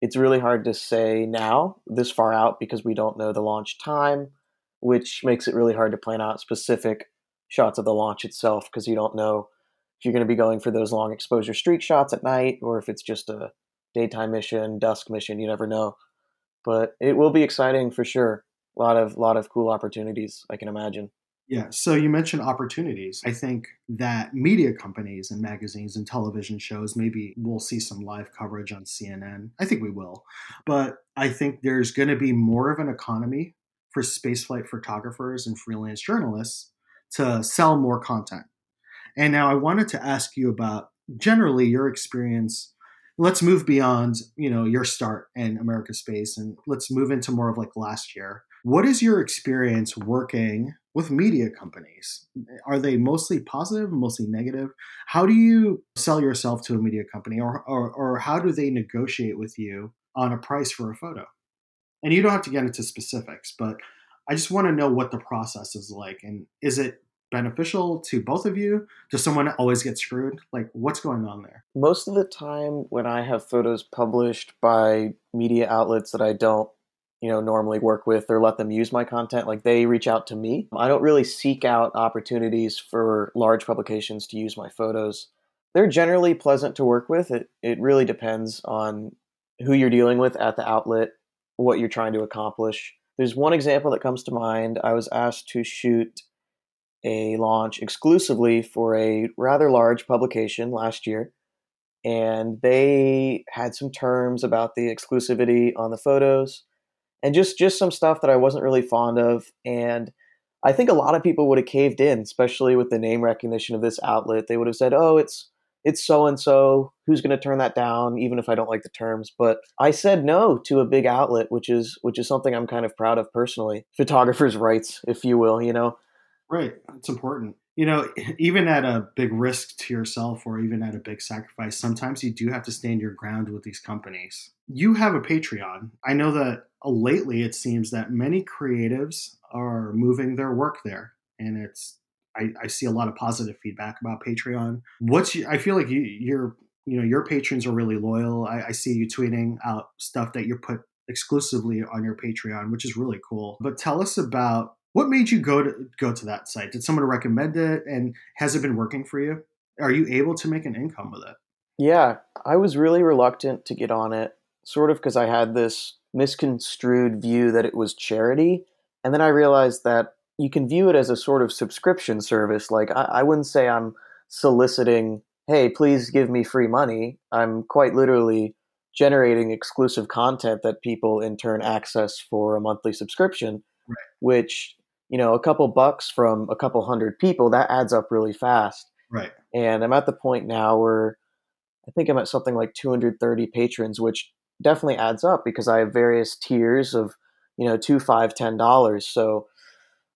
it's really hard to say now this far out because we don't know the launch time, which makes it really hard to plan out specific shots of the launch itself because you don't know if you're going to be going for those long exposure streak shots at night or if it's just a daytime mission, dusk mission, you never know. But it will be exciting for sure a lot of lot of cool opportunities i can imagine. Yeah so you mentioned opportunities. I think that media companies and magazines and television shows maybe we'll see some live coverage on cnn i think we will. But i think there's going to be more of an economy for spaceflight photographers and freelance journalists to sell more content. And now i wanted to ask you about generally your experience. Let's move beyond you know your start in america space and let's move into more of like last year what is your experience working with media companies? Are they mostly positive, mostly negative? How do you sell yourself to a media company, or, or, or how do they negotiate with you on a price for a photo? And you don't have to get into specifics, but I just want to know what the process is like, and is it beneficial to both of you? Does someone always get screwed? Like, what's going on there? Most of the time, when I have photos published by media outlets that I don't, you know, normally work with or let them use my content, like they reach out to me. I don't really seek out opportunities for large publications to use my photos. They're generally pleasant to work with. It it really depends on who you're dealing with at the outlet, what you're trying to accomplish. There's one example that comes to mind. I was asked to shoot a launch exclusively for a rather large publication last year. And they had some terms about the exclusivity on the photos and just, just some stuff that I wasn't really fond of. And I think a lot of people would have caved in, especially with the name recognition of this outlet. They would have said, oh, it's it's so and so who's going to turn that down even if i don't like the terms but i said no to a big outlet which is which is something i'm kind of proud of personally photographers rights if you will you know Right. It's important. You know, even at a big risk to yourself or even at a big sacrifice, sometimes you do have to stand your ground with these companies. You have a Patreon. I know that uh, lately it seems that many creatives are moving their work there. And it's, I, I see a lot of positive feedback about Patreon. What's, your, I feel like you, you're, you know, your patrons are really loyal. I, I see you tweeting out stuff that you put exclusively on your Patreon, which is really cool. But tell us about what made you go to go to that site? Did someone recommend it, and has it been working for you? Are you able to make an income with it? Yeah, I was really reluctant to get on it, sort of because I had this misconstrued view that it was charity, and then I realized that you can view it as a sort of subscription service. Like I, I wouldn't say I'm soliciting, "Hey, please give me free money." I'm quite literally generating exclusive content that people in turn access for a monthly subscription, right. which you know, a couple bucks from a couple hundred people, that adds up really fast. Right. And I'm at the point now where I think I'm at something like 230 patrons, which definitely adds up because I have various tiers of, you know, two, five, ten dollars. So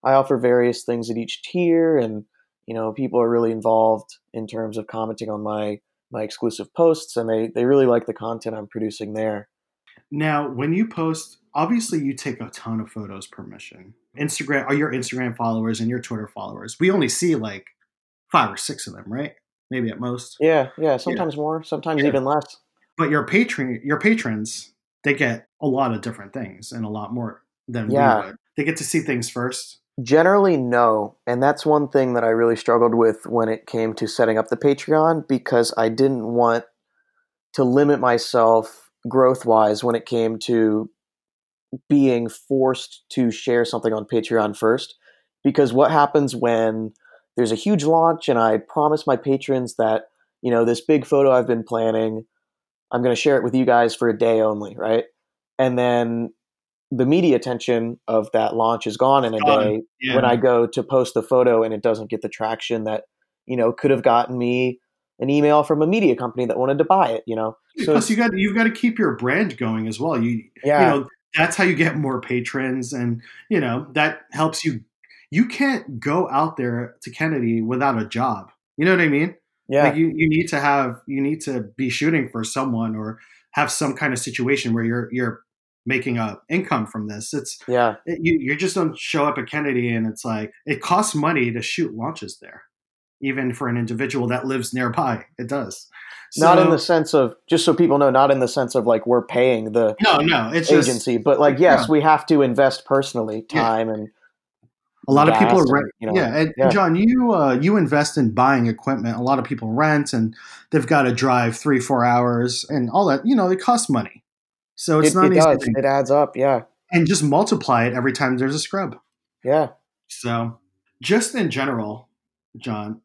I offer various things at each tier, and you know, people are really involved in terms of commenting on my my exclusive posts, and they they really like the content I'm producing there. Now, when you post, obviously you take a ton of photos per mission. Instagram, are your Instagram followers and your Twitter followers? We only see like five or six of them, right? Maybe at most. Yeah, yeah. Sometimes yeah. more, sometimes yeah. even less. But your patron, your patrons, they get a lot of different things and a lot more than yeah. we would. They get to see things first. Generally, no. And that's one thing that I really struggled with when it came to setting up the Patreon because I didn't want to limit myself growth wise when it came to being forced to share something on Patreon first. Because what happens when there's a huge launch and I promise my patrons that, you know, this big photo I've been planning, I'm going to share it with you guys for a day only, right? And then the media attention of that launch is gone in a day yeah. when I go to post the photo and it doesn't get the traction that, you know, could have gotten me an email from a media company that wanted to buy it, you know. So Plus you got you've got to keep your brand going as well. You yeah. you know, that's how you get more patrons and you know that helps you you can't go out there to kennedy without a job you know what i mean? Yeah. Like you, you need to have you need to be shooting for someone or have some kind of situation where you're you're making a income from this. It's yeah. it, you, you just don't show up at kennedy and it's like it costs money to shoot launches there even for an individual that lives nearby it does so, not in the sense of just so people know, not in the sense of like we're paying the no, no, it's agency, just, but like yes, we have to invest personally time yeah. and a lot of people are rent. You know, yeah, and yeah. John, you uh, you invest in buying equipment. A lot of people rent, and they've got to drive three, four hours, and all that. You know, it costs money. So it's it, not it easy. Does. It adds up, yeah. And just multiply it every time there's a scrub. Yeah. So, just in general, John,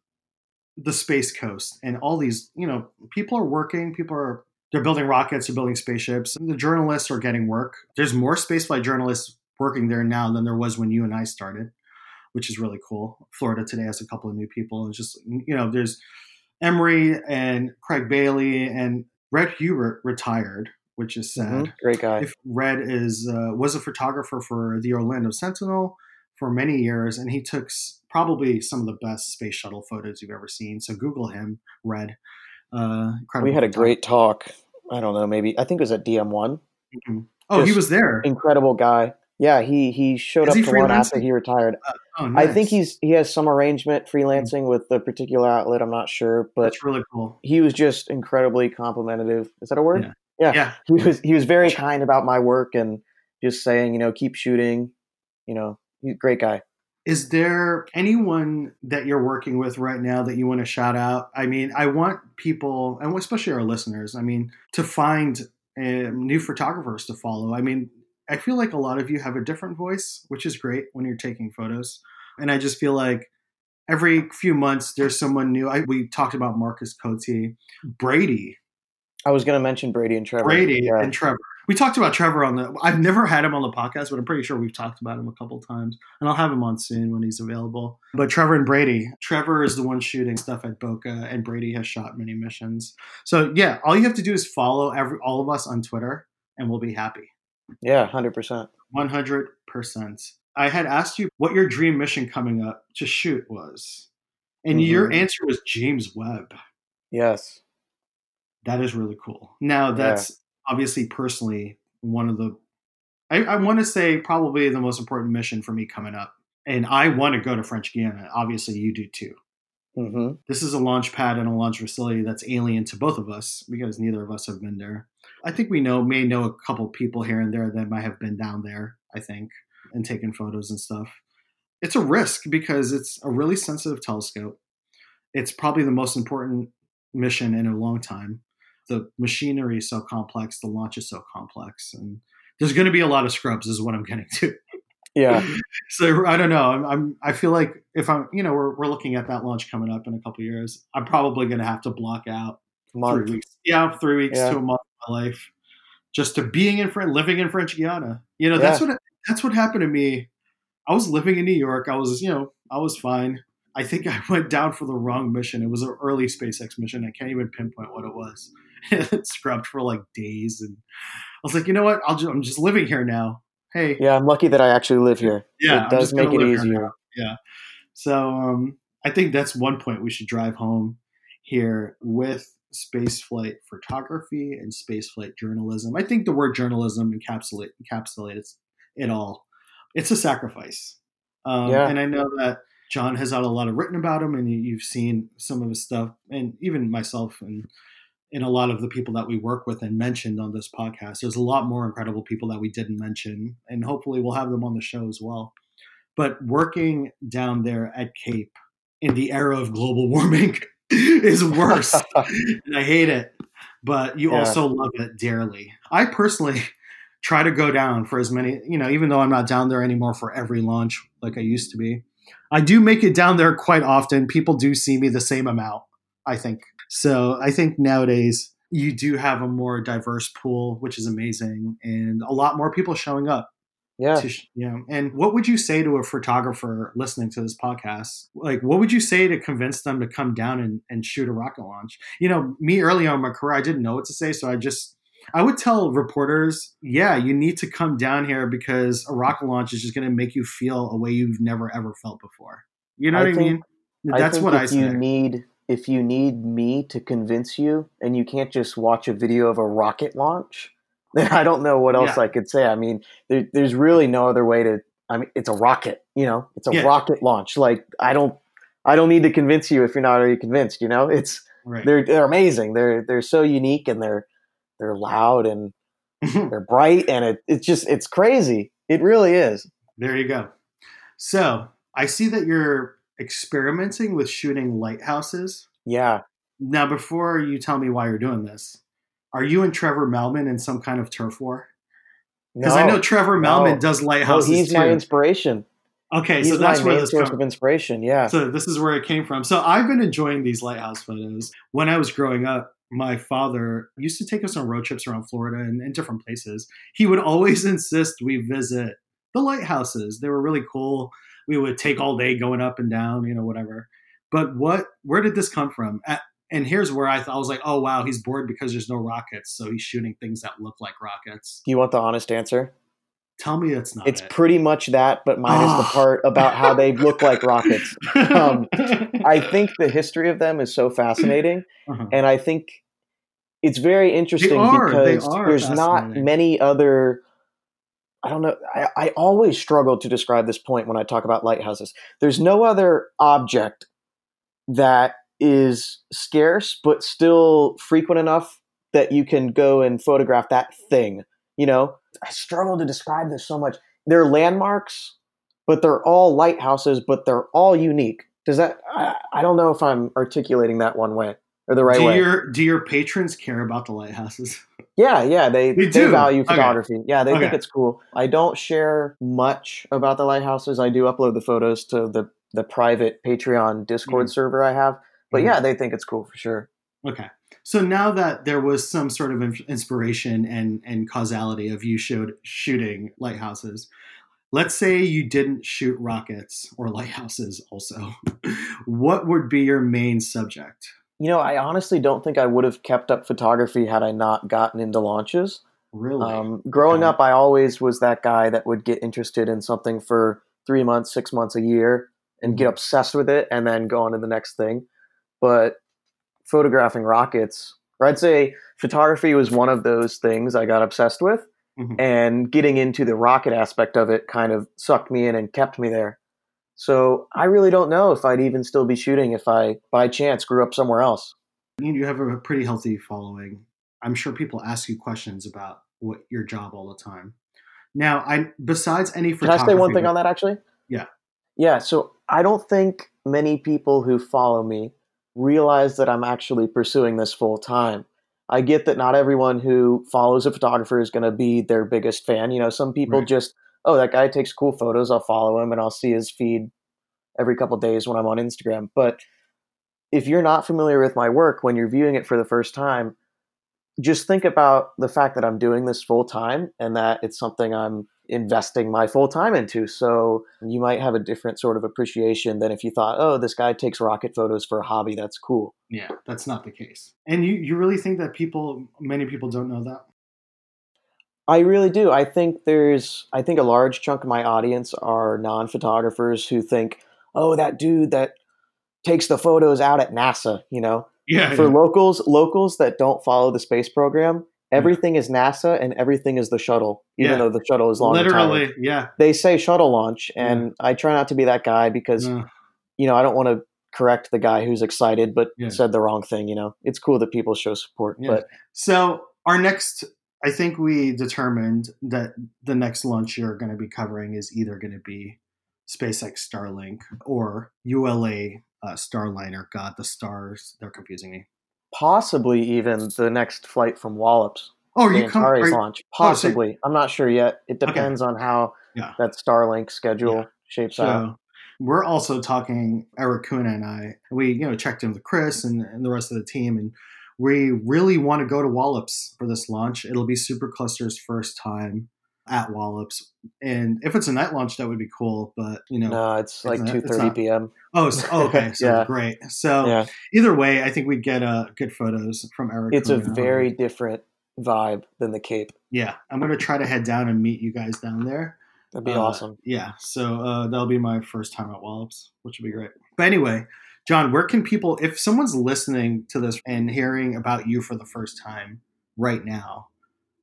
the space coast and all these you know people are working people are they're building rockets they're building spaceships the journalists are getting work. There's more spaceflight journalists working there now than there was when you and i started which is really cool. Florida today has a couple of new people it's just you know there's emery and craig bailey and red Huber retired which is sad. Mm-hmm. great guy. If red is uh, was a photographer for the orlando sentinel for many years and he took probably some of the best space shuttle photos you've ever seen. So Google him, Red. Uh, we had a great talk. I don't know, maybe I think it was at DM1. Mm-hmm. Oh, Just he was there. Incredible guy. Yeah, he he showed Is up to one after he retired. Uh, oh, nice. I think he's he has some arrangement freelancing mm-hmm. with a particular outlet. I'm not sure, but that's really cool. He was just incredibly complimentary. Is that a word? Yeah. yeah. yeah. He was he was very kind about my work and just saying, you know, keep shooting. You know, he's a great guy. Is there anyone that you're working with right now that you want to shout out? I mean, I want people, and especially our listeners, I mean, to find uh, new photographers to follow. I mean, I feel like a lot of you have a different voice, which is great when you're taking photos. And I just feel like every few months there's someone new. I, we talked about Marcus Cote, Brady. I was going to mention Brady and Trevor. Brady yeah. and Trevor we talked about Trevor on the. I've never had him on the podcast, but I'm pretty sure we've talked about him a couple times, and I'll have him on soon when he's available. But Trevor and Brady, Trevor is the one shooting stuff at Boca, and Brady has shot many missions. So yeah, all you have to do is follow every all of us on Twitter, and we'll be happy. Yeah, hundred percent. One hundred percent. I had asked you what your dream mission coming up to shoot was, and mm-hmm. your answer was James Webb. Yes. That is really cool. Now that's obviously personally one of the I, I want to say probably the most important mission for me coming up. And I want to go to French Guiana. Obviously, you do too. Mm-hmm. This is a launch pad and a launch facility that's alien to both of us because neither of us have been there. I think we know may know a couple people here and there that might have been down there. I think and taken photos and stuff. It's a risk because it's a really sensitive telescope. It's probably the most important mission in a long time the machinery is so complex, the launch is so complex, and there's going to be a lot of scrubs. Is what I'm getting to. Yeah. so I don't know. I'm, I'm, i feel like if I'm you know we're we're looking at that launch coming up in a couple years, I'm probably going to have to block out month. three weeks. Yeah, three weeks yeah. to a month of my life just to being in French, living in French Guiana. You know, that's yeah. what that's what happened to me. I was living in New York. I was, you know, I was fine. I think I went down for the wrong mission. It was an early SpaceX mission. I can't even pinpoint what it was. It scrubbed for like days, and I was like, you know what? I'll just, I'm just living here now. Hey, yeah, I'm lucky that I actually live here. Yeah, it does make it easier. Yeah, so um, I think that's one point we should drive home here with spaceflight photography and spaceflight journalism. I think the word journalism encapsulate encapsulates it all. It's a sacrifice, um, yeah. and I know that John has had a lot of written about him, and you've seen some of his stuff, and even myself and and a lot of the people that we work with and mentioned on this podcast. There's a lot more incredible people that we didn't mention, and hopefully we'll have them on the show as well. But working down there at Cape in the era of global warming is worse. and I hate it, but you yeah. also love it dearly. I personally try to go down for as many, you know, even though I'm not down there anymore for every launch like I used to be. I do make it down there quite often. People do see me the same amount, I think. So I think nowadays you do have a more diverse pool, which is amazing, and a lot more people showing up. Yeah. To, you know, and what would you say to a photographer listening to this podcast? Like, what would you say to convince them to come down and, and shoot a rocket launch? You know, me early on in my career, I didn't know what to say. So I just, I would tell reporters, yeah, you need to come down here because a rocket launch is just going to make you feel a way you've never ever felt before. You know I what think, I mean? That's I what I say. You need if you need me to convince you and you can't just watch a video of a rocket launch, then I don't know what else yeah. I could say. I mean, there, there's really no other way to. I mean, it's a rocket. You know, it's a yeah. rocket launch. Like I don't, I don't need to convince you if you're not already convinced. You know, it's right. they're they're amazing. They're they're so unique and they're they're loud and they're bright and it it's just it's crazy. It really is. There you go. So I see that you're experimenting with shooting lighthouses. Yeah. Now, before you tell me why you're doing this, are you and Trevor Mahlmann in some kind of turf war? Because no, I know Trevor Mahlmann no. does lighthouses. he's too. my inspiration. Okay, he's so that's where this source of inspiration. Yeah. So this is where it came from. So I've been enjoying these lighthouse photos. When I was growing up, my father used to take us on road trips around Florida and, and different places. He would always insist we visit the lighthouses. They were really cool we would take all day going up and down, you know, whatever. But what, where did this come from? At, and here's where I thought I was like, oh wow, he's bored because there's no rockets, so he's shooting things that look like rockets. Do you want the honest answer? Tell me it's not. It's it. pretty much that, but minus oh. the part about how they look like rockets. Um, I think the history of them is so fascinating, uh-huh. and I think it's very interesting because there's not many other I don't know. I, I always struggle to describe this point when I talk about lighthouses. There's no other object that is scarce but still frequent enough that you can go and photograph that thing. You know, I struggle to describe this so much. They're landmarks, but they're all lighthouses, but they're all unique. Does that? I, I don't know if I'm articulating that one way or the right do way. Your, do your patrons care about the lighthouses? Yeah, yeah, they they, they value photography. Okay. Yeah, they okay. think it's cool. I don't share much about the lighthouses. I do upload the photos to the the private Patreon Discord mm-hmm. server I have. But mm-hmm. yeah, they think it's cool for sure. Okay. So now that there was some sort of inspiration and and causality of you showed shooting lighthouses, let's say you didn't shoot rockets or lighthouses also. what would be your main subject? You know, I honestly don't think I would have kept up photography had I not gotten into launches. Really? Um, growing okay. up, I always was that guy that would get interested in something for three months, six months, a year, and get mm-hmm. obsessed with it, and then go on to the next thing. But photographing rockets, or I'd say photography was one of those things I got obsessed with, mm-hmm. and getting into the rocket aspect of it kind of sucked me in and kept me there. So I really don't know if I'd even still be shooting if I, by chance, grew up somewhere else. You have a pretty healthy following. I'm sure people ask you questions about what your job all the time. Now, I besides any photography. Can I say one thing on that actually? Yeah. Yeah. So I don't think many people who follow me realize that I'm actually pursuing this full time. I get that not everyone who follows a photographer is going to be their biggest fan. You know, some people right. just oh, that guy takes cool photos. I'll follow him and I'll see his feed every couple days when I'm on Instagram. But if you're not familiar with my work when you're viewing it for the first time, just think about the fact that I'm doing this full time and that it's something I'm investing my full time into. So you might have a different sort of appreciation than if you thought, oh, this guy takes rocket photos for a hobby. That's cool. Yeah, that's not the case. And you, you really think that people, many people don't know that? I really do. I think there's, I think a large chunk of my audience are non photographers who think, oh, that dude that takes the photos out at NASA, you know? Yeah. For yeah. locals, locals that don't follow the space program, hmm. everything yeah. is NASA and everything is the shuttle, even yeah. though the shuttle is long. Literally, yeah. They say shuttle launch, hmm. and I try not to be that guy because, hmm. you know, I don't want to correct the guy who's excited but said the wrong thing. You know, it's cool that people show support, but so our next I think we determined that the next launch you're going to be covering is either going to be SpaceX Starlink or ULA uh, Starliner. God, the stars, they're confusing me. Possibly even the next flight from Wallops. Oh, are you coming? launch? Possibly. Oh, so, I'm not sure yet. It depends okay. on how yeah. that Starlink schedule yeah. shapes so, out. We're also talking, Eric Kuhn and I, we, you know, checked in with Chris and, and the rest of the team and we really want to go to Wallops for this launch. It'll be Supercluster's first time at Wallops, and if it's a night launch, that would be cool. But you know, no, it's, it's like two thirty p.m. Oh, so, oh, okay, so yeah. great. So yeah. either way, I think we'd get uh, good photos from Eric. It's a very different vibe than the Cape. Yeah, I'm gonna try to head down and meet you guys down there. That'd be uh, awesome. Yeah, so uh, that'll be my first time at Wallops, which would be great. But anyway, John, where can people, if someone's listening to this and hearing about you for the first time right now,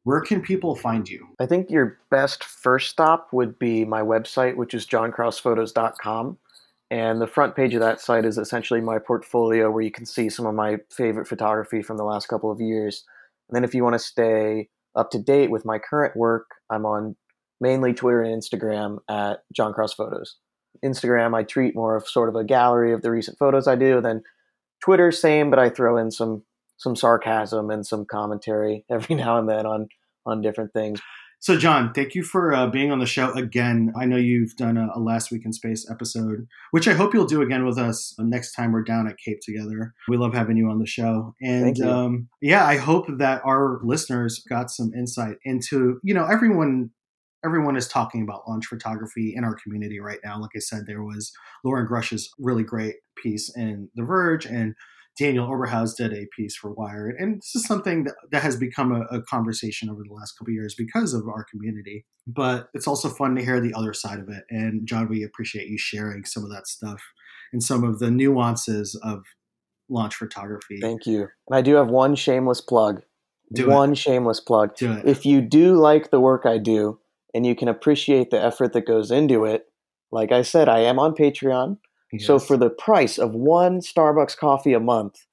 where can people find you? I think your best first stop would be my website, which is johnkrausphotos.com. And the front page of that site is essentially my portfolio where you can see some of my favorite photography from the last couple of years. And then if you want to stay up to date with my current work, I'm on mainly Twitter and Instagram at John Kraus Photos. Instagram, I treat more of sort of a gallery of the recent photos I do. Then Twitter, same, but I throw in some some sarcasm and some commentary every now and then on on different things. So, John, thank you for uh, being on the show again. I know you've done a, a, Last Week in Space episode, which I hope you'll do again with us next time we're down at Cape together. We love having you on the show. And um, yeah, I hope that our listeners got some insight into, you know, everyone everyone is talking about launch photography in our community right now. Like I said, there was Loren Grush's really great piece in The Verge, and Daniel Oberhaus did a piece for Wired. And this is something that, that has become a, a conversation over the last couple years because of our community. But it's also fun to hear the other side of it. And John, we appreciate you sharing some of that stuff and some of the nuances of launch photography. Thank you. And I do have one shameless plug. Do one it. shameless plug. If you do like the work I do, and you can appreciate the effort that goes into it. Like I said, I am on Patreon. Yes. So for the price of one Starbucks coffee a month,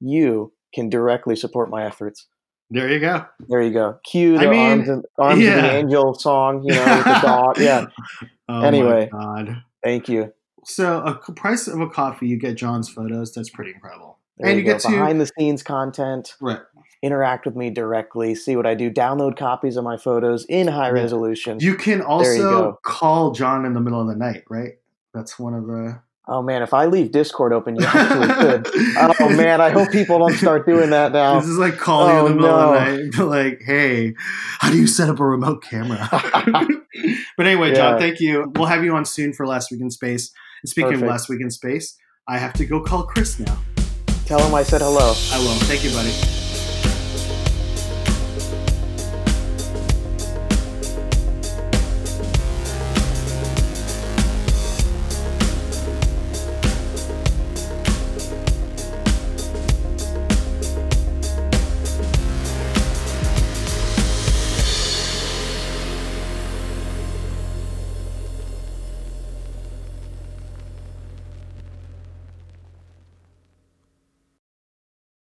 you can directly support my efforts. There you go. There you go. Cue the I mean, arms, and, arms yeah. of the angel song, you know, with the dog. Yeah. Oh anyway, God. thank you. So, a price of a coffee, you get John's photos. That's pretty incredible. There and you, you get behind the scenes content. Right. Interact with me directly. See what I do. Download copies of my photos in high yeah. resolution. You can also you call John in the middle of the night. Right. That's one of the Oh man, if I leave Discord open, you actually could. oh man, I hope people don't start doing that now. This is like calling oh, in the oh, middle no. of the night, like, "Hey, how do you set up a remote camera?" but anyway, John, thank you. We'll have you on soon for Last Week in Space. And speaking Perfect. of Last Week in Space, I have to go call Chris now. Tell him I said hello. I will. Thank you, buddy.